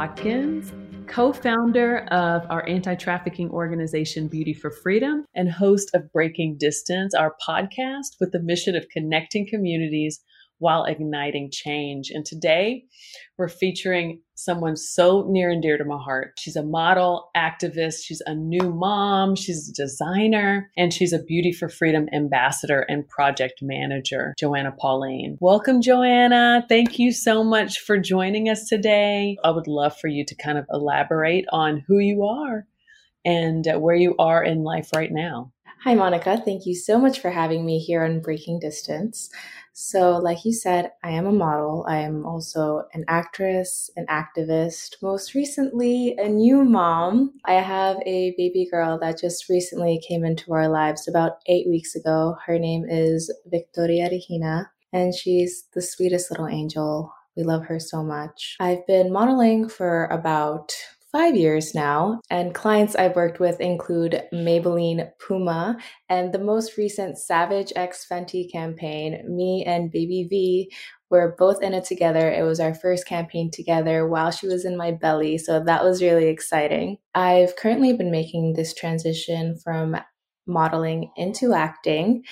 Watkins, co founder of our anti trafficking organization Beauty for Freedom and host of Breaking Distance, our podcast with the mission of connecting communities while igniting change. And today we're featuring someone so near and dear to my heart. She's a model, activist, she's a new mom, she's a designer, and she's a Beauty for Freedom ambassador and project manager, Joanna Pauline. Welcome, Joanna. Thank you so much for joining us today. I would love for you to kind of elaborate on who you are and uh, where you are in life right now. Hi, Monica. Thank you so much for having me here on Breaking Distance. So, like you said, I am a model. I am also an actress, an activist, most recently, a new mom. I have a baby girl that just recently came into our lives about eight weeks ago. Her name is Victoria Regina, and she's the sweetest little angel. We love her so much. I've been modeling for about five years now, and clients I've worked with include Maybelline Puma and the most recent Savage X Fenty campaign. Me and Baby V were both in it together. It was our first campaign together while she was in my belly, so that was really exciting. I've currently been making this transition from modeling into acting.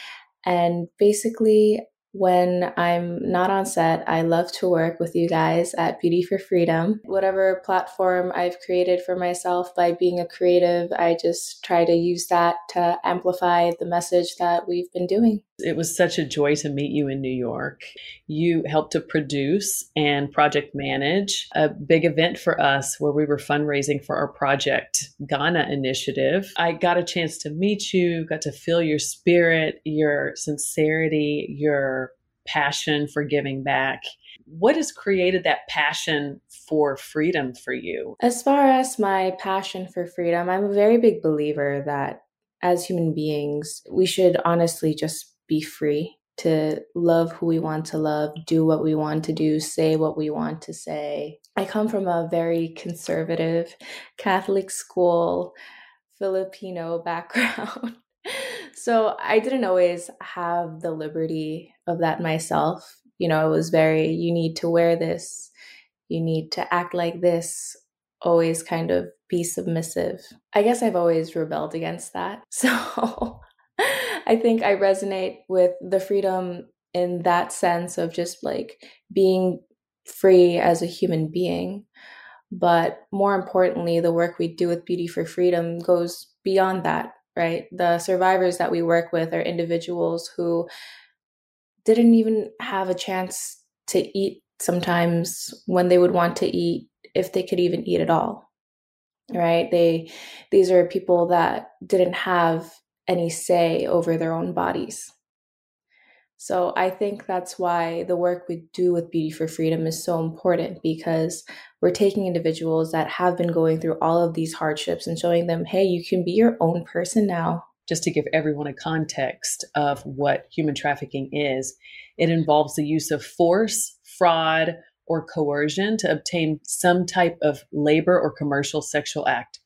And basically, when I'm not on set, I love to work with you guys at Beauty for Freedom. Whatever platform I've created for myself by being a creative, I just try to use that to amplify the message that we've been doing. It was such a joy to meet you in New York. You helped to produce and project manage a big event for us where we were fundraising for our project Ghana initiative. I got a chance to meet you, got to feel your spirit, your sincerity, your passion for giving back. What has created that passion for freedom for you? As far as my passion for freedom, I'm a very big believer that as human beings, we should honestly just be free to love who we want to love, do what we want to do, say what we want to say. I come from a very conservative Catholic school, Filipino background. So I didn't always have the liberty of that myself. You know, it was very, you need to wear this, you need to act like this, always kind of be submissive. I guess I've always rebelled against that. So I think I resonate with the freedom in that sense of just like being free as a human being. But more importantly, the work we do with Beauty for Freedom goes beyond that, right? The survivors that we work with are individuals who didn't even have a chance to eat sometimes when they would want to eat, if they could even eat at all. Right? They these are people that didn't have any say over their own bodies. So I think that's why the work we do with Beauty for Freedom is so important because we're taking individuals that have been going through all of these hardships and showing them, hey, you can be your own person now. Just to give everyone a context of what human trafficking is, it involves the use of force, fraud, or coercion to obtain some type of labor or commercial sexual act.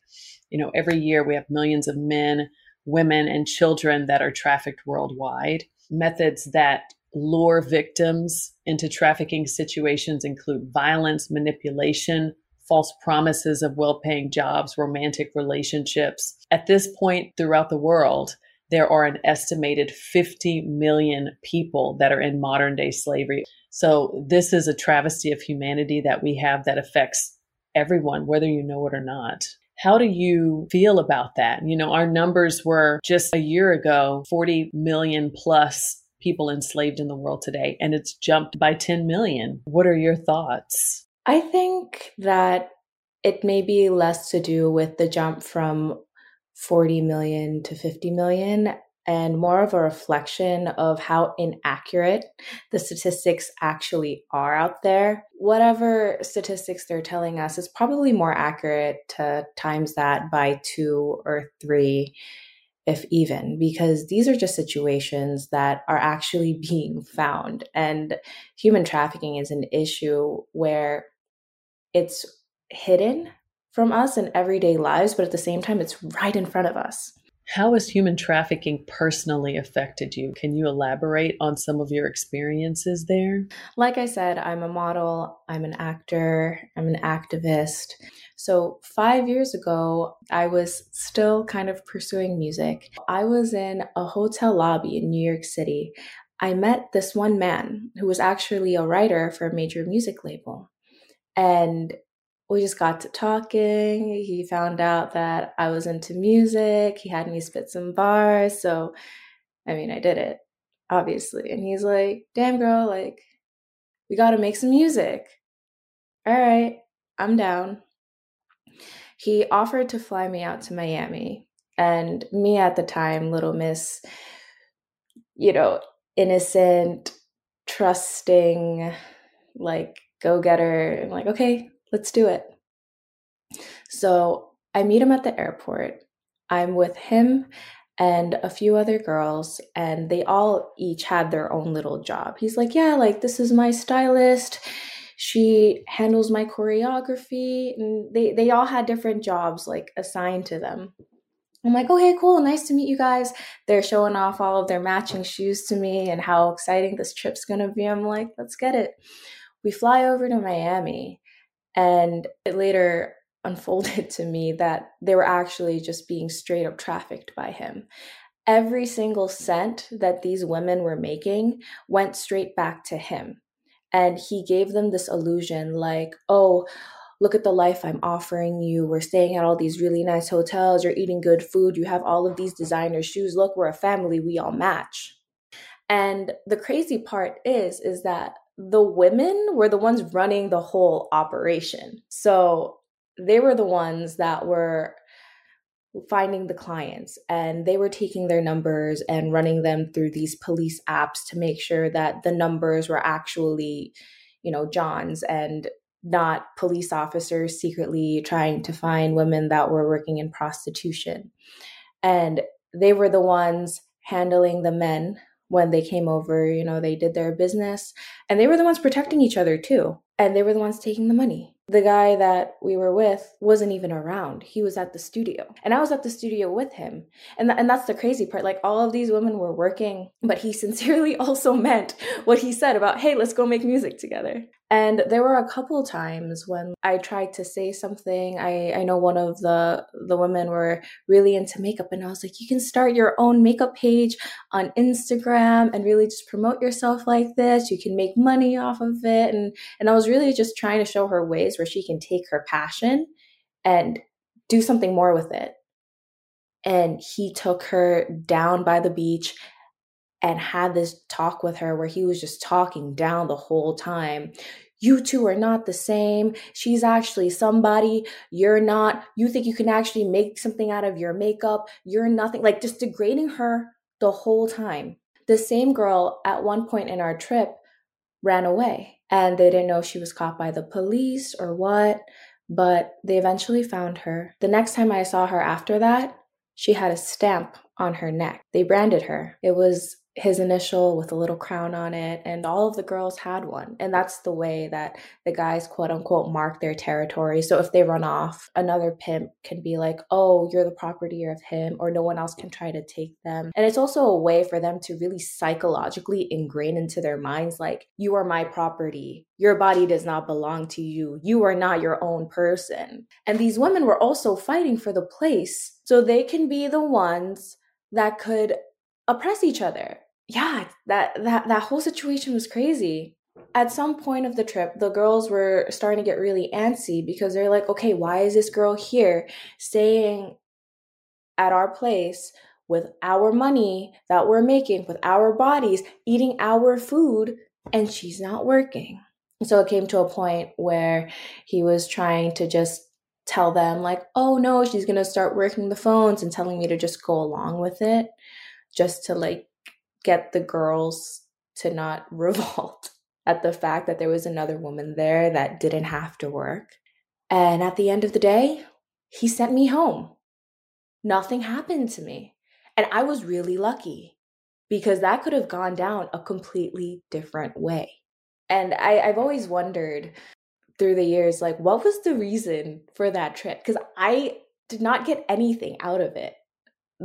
You know, every year we have millions of men women and children that are trafficked worldwide. Methods that lure victims into trafficking situations include violence, manipulation, false promises of well paying jobs, romantic relationships. At this point, throughout the world, there are an estimated 50 million people that are in modern day slavery. So, this is a travesty of humanity that we have that affects everyone, whether you know it or not. How do you feel about that? You know, our numbers were just a year ago 40 million plus people enslaved in the world today, and it's jumped by 10 million. What are your thoughts? I think that it may be less to do with the jump from 40 million to 50 million and more of a reflection of how inaccurate the statistics actually are out there. Whatever statistics they're telling us is probably more accurate to times that by two or three, if even, because these are just situations that are actually being found. And human trafficking is an issue where it's hidden from us in everyday lives, but at the same time, it's right in front of us How has human trafficking personally affected you? Can you elaborate on some of your experiences there? Like I said, I'm a model, I'm an actor, I'm an activist. So, five years ago, I was still kind of pursuing music. I was in a hotel lobby in New York City. I met this one man who was actually a writer for a major music label. And we just got to talking. He found out that I was into music. He had me spit some bars. So, I mean, I did it, obviously. And he's like, damn, girl, like, we got to make some music. All right, I'm down. He offered to fly me out to Miami. And me at the time, little miss, you know, innocent, trusting, like, go getter. I'm like, okay, let's do it. So I meet him at the airport. I'm with him and a few other girls, and they all each had their own little job. He's like, Yeah, like this is my stylist. She handles my choreography. And they, they all had different jobs like assigned to them. I'm like, okay, cool, nice to meet you guys. They're showing off all of their matching shoes to me and how exciting this trip's gonna be. I'm like, let's get it. We fly over to Miami and it later unfolded to me that they were actually just being straight up trafficked by him. Every single cent that these women were making went straight back to him. And he gave them this illusion like, oh, look at the life I'm offering you. We're staying at all these really nice hotels. You're eating good food. You have all of these designer shoes. Look, we're a family. We all match. And the crazy part is, is that the women were the ones running the whole operation. So they were the ones that were finding the clients and they were taking their numbers and running them through these police apps to make sure that the numbers were actually, you know, John's and not police officers secretly trying to find women that were working in prostitution. And they were the ones handling the men when they came over, you know, they did their business and they were the ones protecting each other too. And they were the ones taking the money. The guy that we were with wasn't even around. He was at the studio. And I was at the studio with him. And, th- and that's the crazy part. Like all of these women were working, but he sincerely also meant what he said about, hey, let's go make music together. And there were a couple times when I tried to say something. I, I know one of the the women were really into makeup and I was like, you can start your own makeup page on Instagram and really just promote yourself like this. You can make money off of it. And and I was really just trying to show her ways where she can take her passion and do something more with it. And he took her down by the beach and had this talk with her where he was just talking down the whole time. You two are not the same. She's actually somebody. You're not. You think you can actually make something out of your makeup. You're nothing. Like just degrading her the whole time. The same girl at one point in our trip ran away and they didn't know she was caught by the police or what, but they eventually found her. The next time I saw her after that, she had a stamp on her neck. They branded her. It was his initial with a little crown on it and all of the girls had one. And that's the way that the guys quote unquote mark their territory. So if they run off another pimp can be like oh you're the property of him or no one else can try to take them. And it's also a way for them to really psychologically ingrain into their minds like you are my property. Your body does not belong to you. You are not your own person. And these women were also fighting for the place so they can be the ones that could oppress each other. Yeah, that that that whole situation was crazy. At some point of the trip, the girls were starting to get really antsy because they're like, "Okay, why is this girl here staying at our place with our money that we're making, with our bodies, eating our food, and she's not working?" So it came to a point where he was trying to just tell them like, "Oh no, she's going to start working the phones and telling me to just go along with it." Just to like get the girls to not revolt at the fact that there was another woman there that didn't have to work. And at the end of the day, he sent me home. Nothing happened to me. And I was really lucky because that could have gone down a completely different way. And I, have always wondered through the years, like, what was the reason for that trip? Because I did not get anything out of it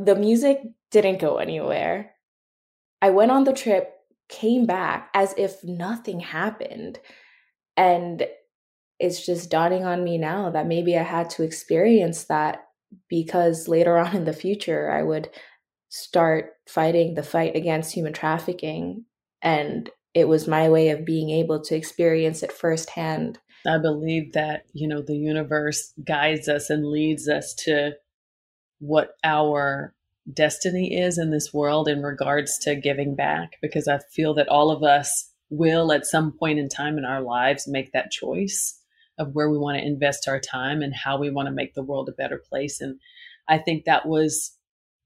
the music didn't go anywhere. I went on the trip, came back as if nothing happened. And it's just dawning on me now that maybe I had to experience that because later on in the future, I would start fighting the fight against human trafficking. And it was my way of being able to experience it firsthand. I believe that, you know, the universe guides us and leads us to what our destiny is in this world in regards to giving back because I feel that all of us will at some point in time in our lives make that choice of where we want to invest our time and how we want to make the world a better place and I think that was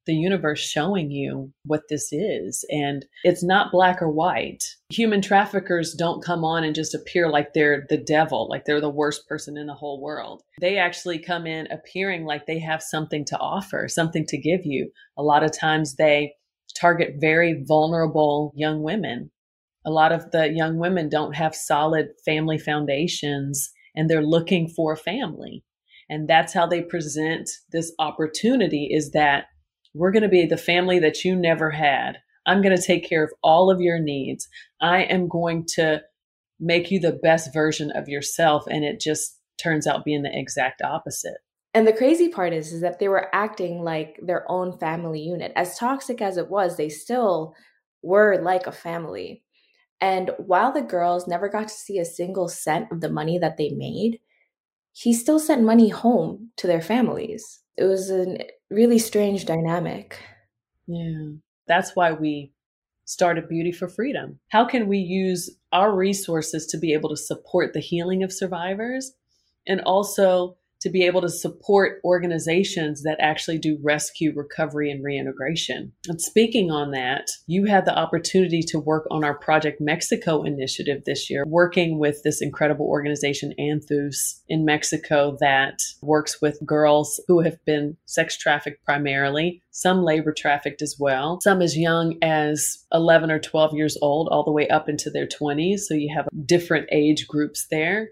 the universe showing you what this is. And it's not black or white. Human traffickers don't come on and just appear like they're the devil, like they're the worst person in the whole world. They actually come in appearing like they have something to offer, something to give you. A lot of times they target very vulnerable young women. A lot of the young women don't have solid family foundations and they're looking for a family. And that's how they present this opportunity is that we're going to be the family that you never had. I'm going to take care of all of your needs. I am going to make you the best version of yourself. And it just turns out being the exact opposite. And the crazy part is, is that they were acting like their own family unit. As toxic as it was, they still were like a family. And while the girls never got to see a single cent of the money that they made, he still sent money home to their families. It was a really strange dynamic. Yeah. That's why we started Beauty for Freedom. How can we use our resources to be able to support the healing of survivors and also to be able to support organizations that actually do rescue, recovery, and reintegration. And speaking on that, you had the opportunity to work on our Project Mexico initiative this year, working with this incredible organization, Anthus, in Mexico, that works with girls who have been sex trafficked primarily, some labor trafficked as well, some as young as 11 or 12 years old, all the way up into their 20s. So you have different age groups there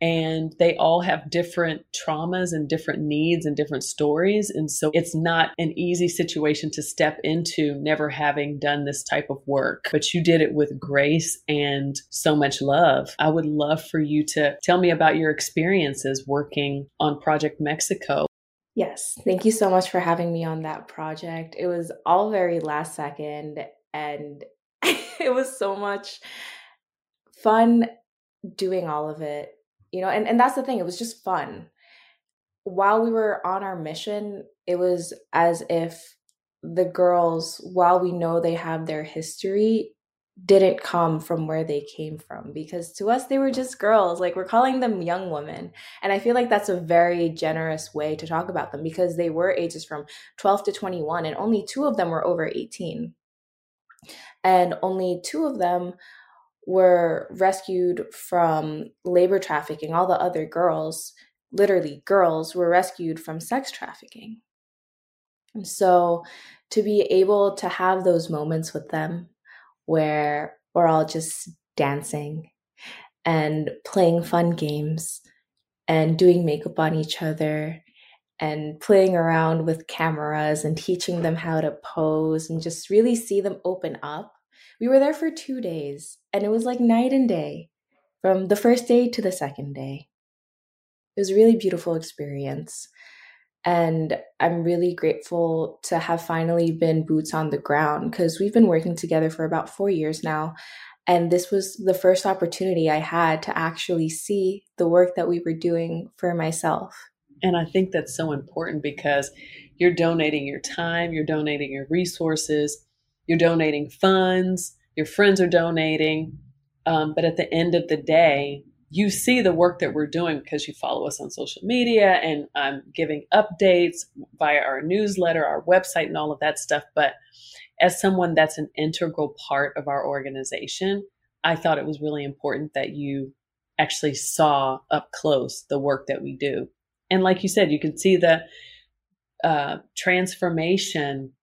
and they all have different traumas and different needs and different stories. And so it's not an easy situation to step into never having done this type of work, but you did it with grace and so much love. I would love for you to tell me about your experiences working on Project Mexico. Yes, thank you so much for having me on that project. It was all very last second and it was so much fun doing all of it you know and, and that's the thing it was just fun. While we were on our mission it was as if the girls while we know they have their history didn't come from where they came from because to us they were just girls like we're calling them young women. And i feel like that's a very generous way to talk about them because they were ages from 12 to 21 and only two of them were over 18 and only two of them were rescued from labor trafficking. All the other girls, literally girls, were rescued from sex trafficking. And so to be able to have those moments with them where we're all just dancing and playing fun games and doing makeup on each other and playing around with cameras and teaching them how to pose and just really see them open up we were there for two days, and it was like night and day from the first day to the second day. It was a really beautiful experience. And I'm really grateful to have finally been boots on the ground because we've been working together for about four years now. And this was the first opportunity I had to actually see the work that we were doing for myself. And I think that's so important because you're donating your time, you're donating your resources, you're donating funds, your friends are donating. Um, but at the end of the day, you see the work that we're doing because you follow us on social media and I'm giving updates via our newsletter, our website, and all of that stuff. But as someone that's an integral part of our organization, I thought it was really important that you actually saw up close the work that we do. And like you said, you can see the uh, transformation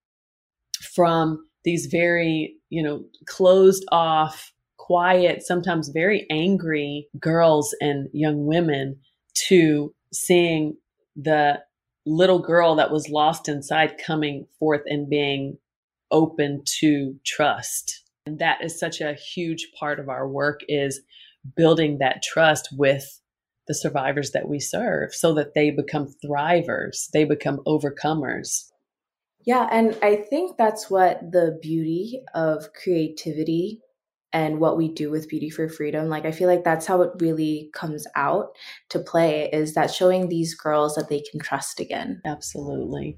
from these very, you know, closed off, quiet, sometimes very angry girls and young women to seeing the little girl that was lost inside coming forth and being open to trust. And that is such a huge part of our work is building that trust with the survivors that we serve so that they become thrivers, they become overcomers. Yeah, and I think that's what the beauty of creativity and what we do with Beauty for Freedom, like I feel like that's how it really comes out to play is that showing these girls that they can trust again. Absolutely.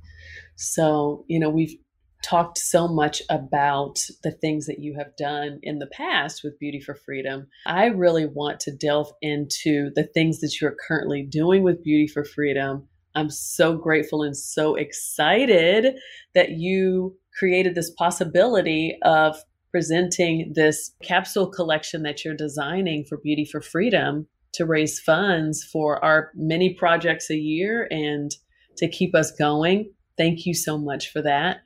So, you know, we've talked so much about the things that you have done in the past with Beauty for Freedom. I really want to delve into the things that you're currently doing with Beauty for Freedom. I'm so grateful and so excited that you created this possibility of presenting this capsule collection that you're designing for Beauty for Freedom to raise funds for our many projects a year and to keep us going. Thank you so much for that.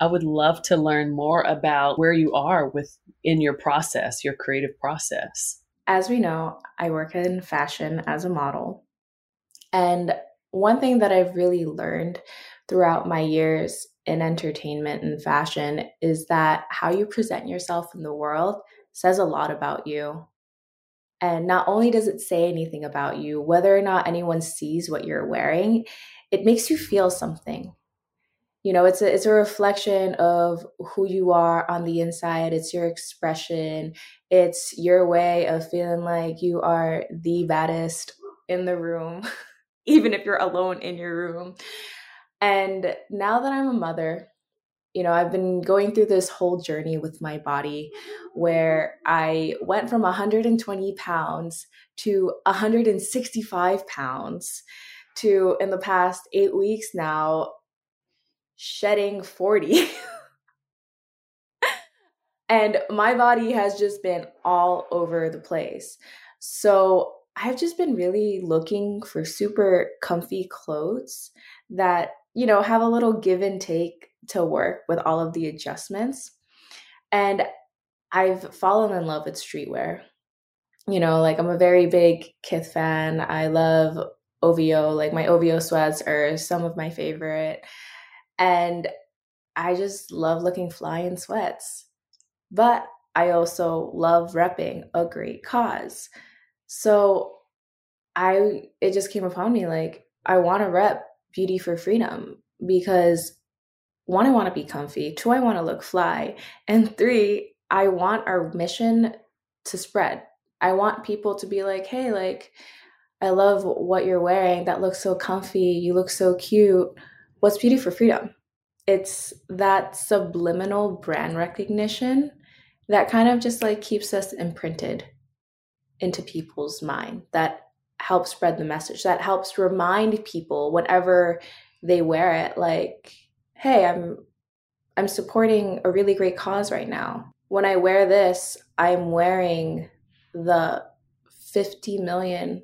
I would love to learn more about where you are with in your process, your creative process. As we know, I work in fashion as a model. And one thing that I've really learned throughout my years in entertainment and fashion is that how you present yourself in the world says a lot about you. And not only does it say anything about you, whether or not anyone sees what you're wearing, it makes you feel something. You know it's a it's a reflection of who you are on the inside. It's your expression. It's your way of feeling like you are the baddest in the room even if you're alone in your room and now that i'm a mother you know i've been going through this whole journey with my body where i went from 120 pounds to 165 pounds to in the past eight weeks now shedding 40. and my body has just been all over the place. So I've just been really looking for super comfy clothes that, you know, have a little give and take to work with all of the adjustments. And I've fallen in love with streetwear. You know, like I'm a very big Kith fan. I love OVO. Like my OVO sweats are some of my favorite. And I just love looking fly in sweats. But I also love repping a great cause. So I it just came upon me like I want to rep beauty for freedom because one, I want to be comfy, two, I want to look fly, and three, I want our mission to spread. I want people to be like, hey, like, I love what you're wearing. That looks so comfy. You look so cute what's beauty for freedom? It's that subliminal brand recognition that kind of just like keeps us imprinted into people's mind. That helps spread the message. That helps remind people whenever they wear it like hey i'm i'm supporting a really great cause right now. When i wear this i'm wearing the 50 million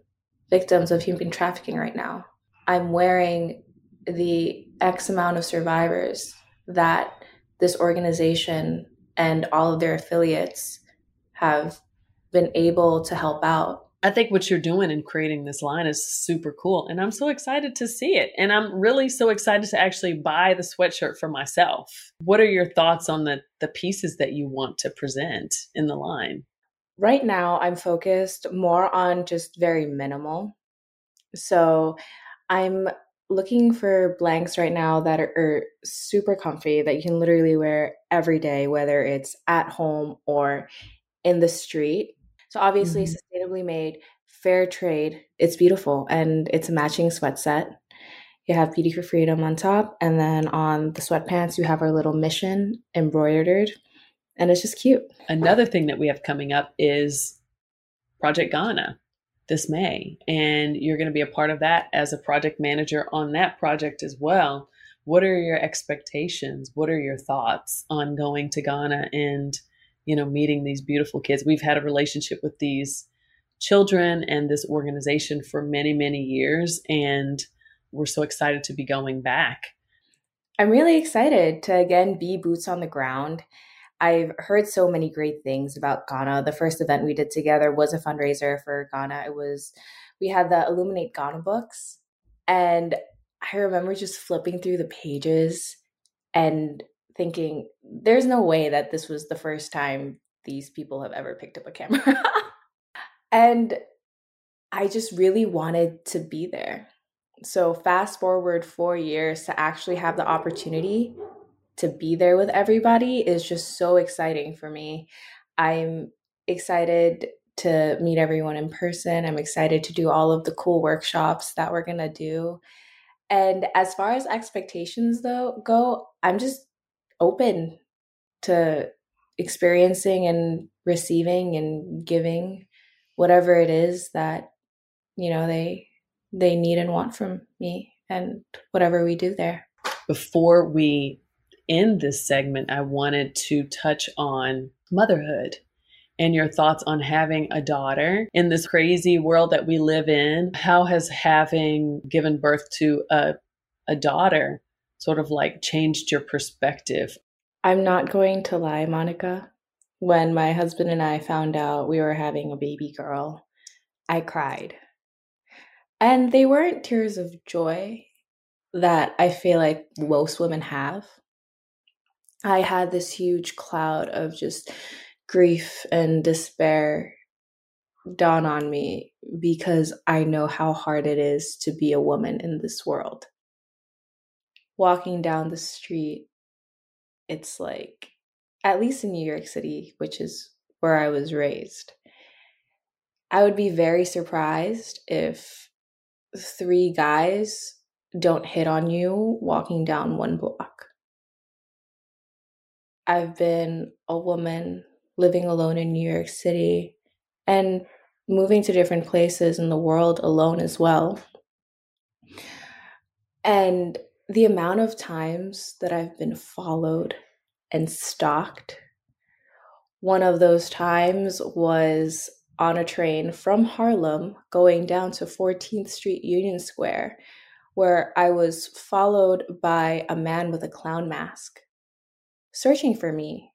victims of human trafficking right now. I'm wearing the X amount of survivors that this organization and all of their affiliates have been able to help out. I think what you're doing in creating this line is super cool. And I'm so excited to see it. And I'm really so excited to actually buy the sweatshirt for myself. What are your thoughts on the, the pieces that you want to present in the line? Right now, I'm focused more on just very minimal. So I'm looking for blanks right now that are, are, super comfy that you can literally wear every day, whether it's at home or in the street. So obviously, mm-hmm. sustainably made, fair trade. It's beautiful and it's a matching sweat set. You have Beauty for Freedom on top, and then on the sweatpants, you have our little mission embroidered, and it's just cute. Another thing that we have coming up is Project Ghana this May. And you're going to be a part of that as a project manager on that project as well. What are your expectations? What are your thoughts on going to Ghana and, you know, meeting these beautiful kids? We've had a relationship with these children and this organization for many, many years. And we're so excited to be going back. I'm really excited to again be boots on the ground I've heard so many great things about Ghana. The first event we did together was a fundraiser for Ghana. It was we had the Illuminate Ghana books and I remember just flipping through the pages and thinking, there's no way that this was the first time these people have ever picked up a camera. and I just really wanted to be there. So, fast forward four years to actually have the opportunity to be there with everybody is just so exciting for me. I'm excited to meet everyone in person. I'm excited to do all of the cool workshops that we're going to do. And as far as expectations though go, I'm just open to experiencing and receiving and giving whatever it is that you know they they need and want from me and whatever we do there. Before we end this segment, I wanted to touch on motherhood and your thoughts on having a daughter in this crazy world that we live in. How has having given birth to a, a daughter sort of like changed your perspective? I'm not going to lie, Monica. When my husband and I found out we were having a baby girl, I cried. And they weren't tears of joy that I feel like most women have. I had this huge cloud of just grief and despair dawn on me because I know how hard it is to be a woman in this world. Walking down the street, it's like, at least in New York City, which is where I was raised, I would be very surprised if three guys don't hit on you walking down one block. I've been a woman living alone in New York City and moving to different places in the world alone as well. And the amount of times that I've been followed and stalked, one of those times was on a train from Harlem going down to 14th Street Union Square, where I was followed by a man with a clown mask searching for me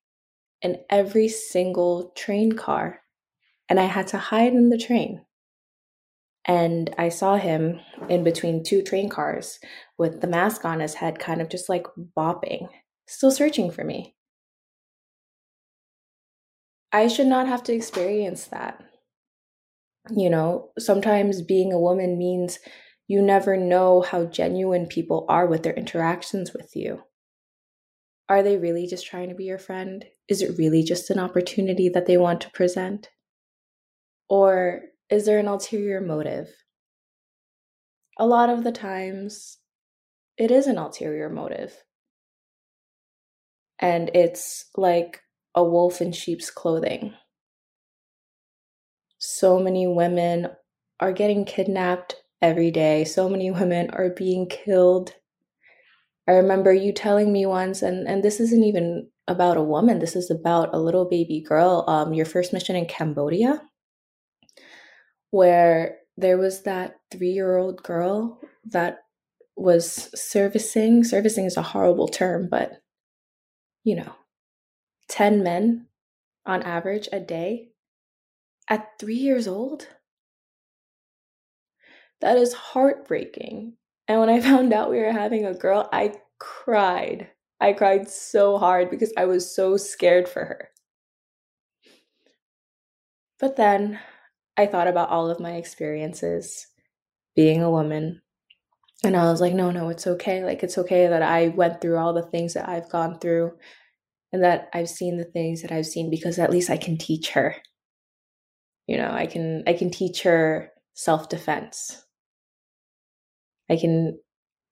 in every single train car. And I had to hide in the train. And I saw him in between two train cars with the mask on his head, kind of just like bopping, still searching for me. I should not have to experience that. You know, sometimes being a woman means you never know how genuine people are with their interactions with you. Are they really just trying to be your friend? Is it really just an opportunity that they want to present? Or is there an ulterior motive? A lot of the times, it is an ulterior motive. And it's like a wolf in sheep's clothing. So many women are getting kidnapped every day. So many women are being killed I remember you telling me once, and, and this isn't even about a woman, this is about a little baby girl, um, your first mission in Cambodia, where there was that three year old girl that was servicing. Servicing is a horrible term, but you know, 10 men on average a day at three years old. That is heartbreaking. And when I found out we were having a girl, I cried. I cried so hard because I was so scared for her. But then I thought about all of my experiences being a woman. And I was like, no, no, it's okay. Like, it's okay that I went through all the things that I've gone through and that I've seen the things that I've seen because at least I can teach her. You know, I can I can teach her self-defense. I can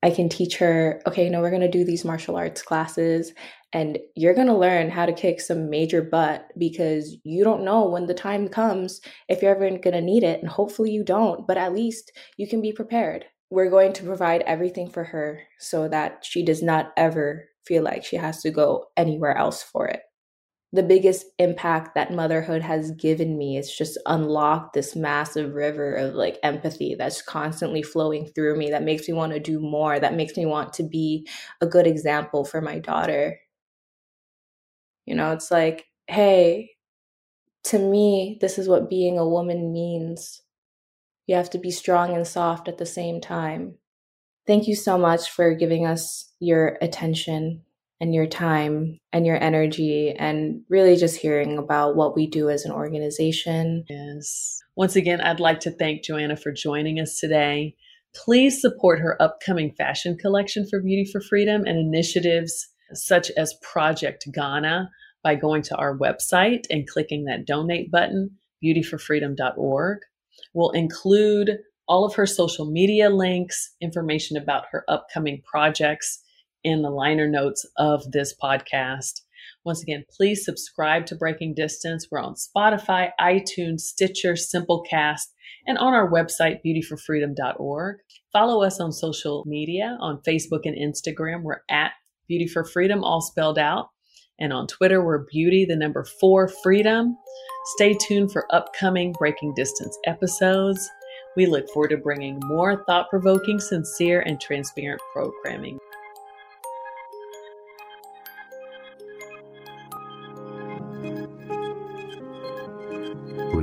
I can teach her, okay, know, we're going to do these martial arts classes and you're going to learn how to kick some major butt because you don't know when the time comes if you're ever going to need it. And hopefully you don't, but at least you can be prepared. We're going to provide everything for her so that she does not ever feel like she has to go anywhere else for it the biggest impact that motherhood has given me is just unlocked this massive river of like empathy that's constantly flowing through me that makes me want to do more that makes me want to be a good example for my daughter. You know it's like hey to me this is what being a woman means. You have to be strong and soft at the same time. Thank you so much for giving us your attention and your time and your energy and really just hearing about what we do as an organization. Yes. Once again, I'd like to thank Joanna for joining us today. Please support her upcoming fashion collection for Beauty for Freedom and initiatives such as Project Ghana by going to our website and clicking that donate button, beautyforfreedom.org. We'll include all of her social media links, information about her upcoming projects in the liner notes of this podcast. Once again, please subscribe to Breaking Distance. We're on Spotify, iTunes, Stitcher, Simplecast, and on our website, beautyforfreedom.org. Follow us on social media on Facebook and Instagram. We're at Beauty for Freedom, all spelled out. And on Twitter, we're Beauty, the number four, Freedom. Stay tuned for upcoming Breaking Distance episodes. We look forward to bringing more thought provoking, sincere, and transparent programming.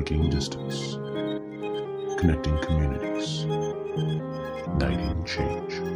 Breaking Distance, Connecting Communities, Igniting Change.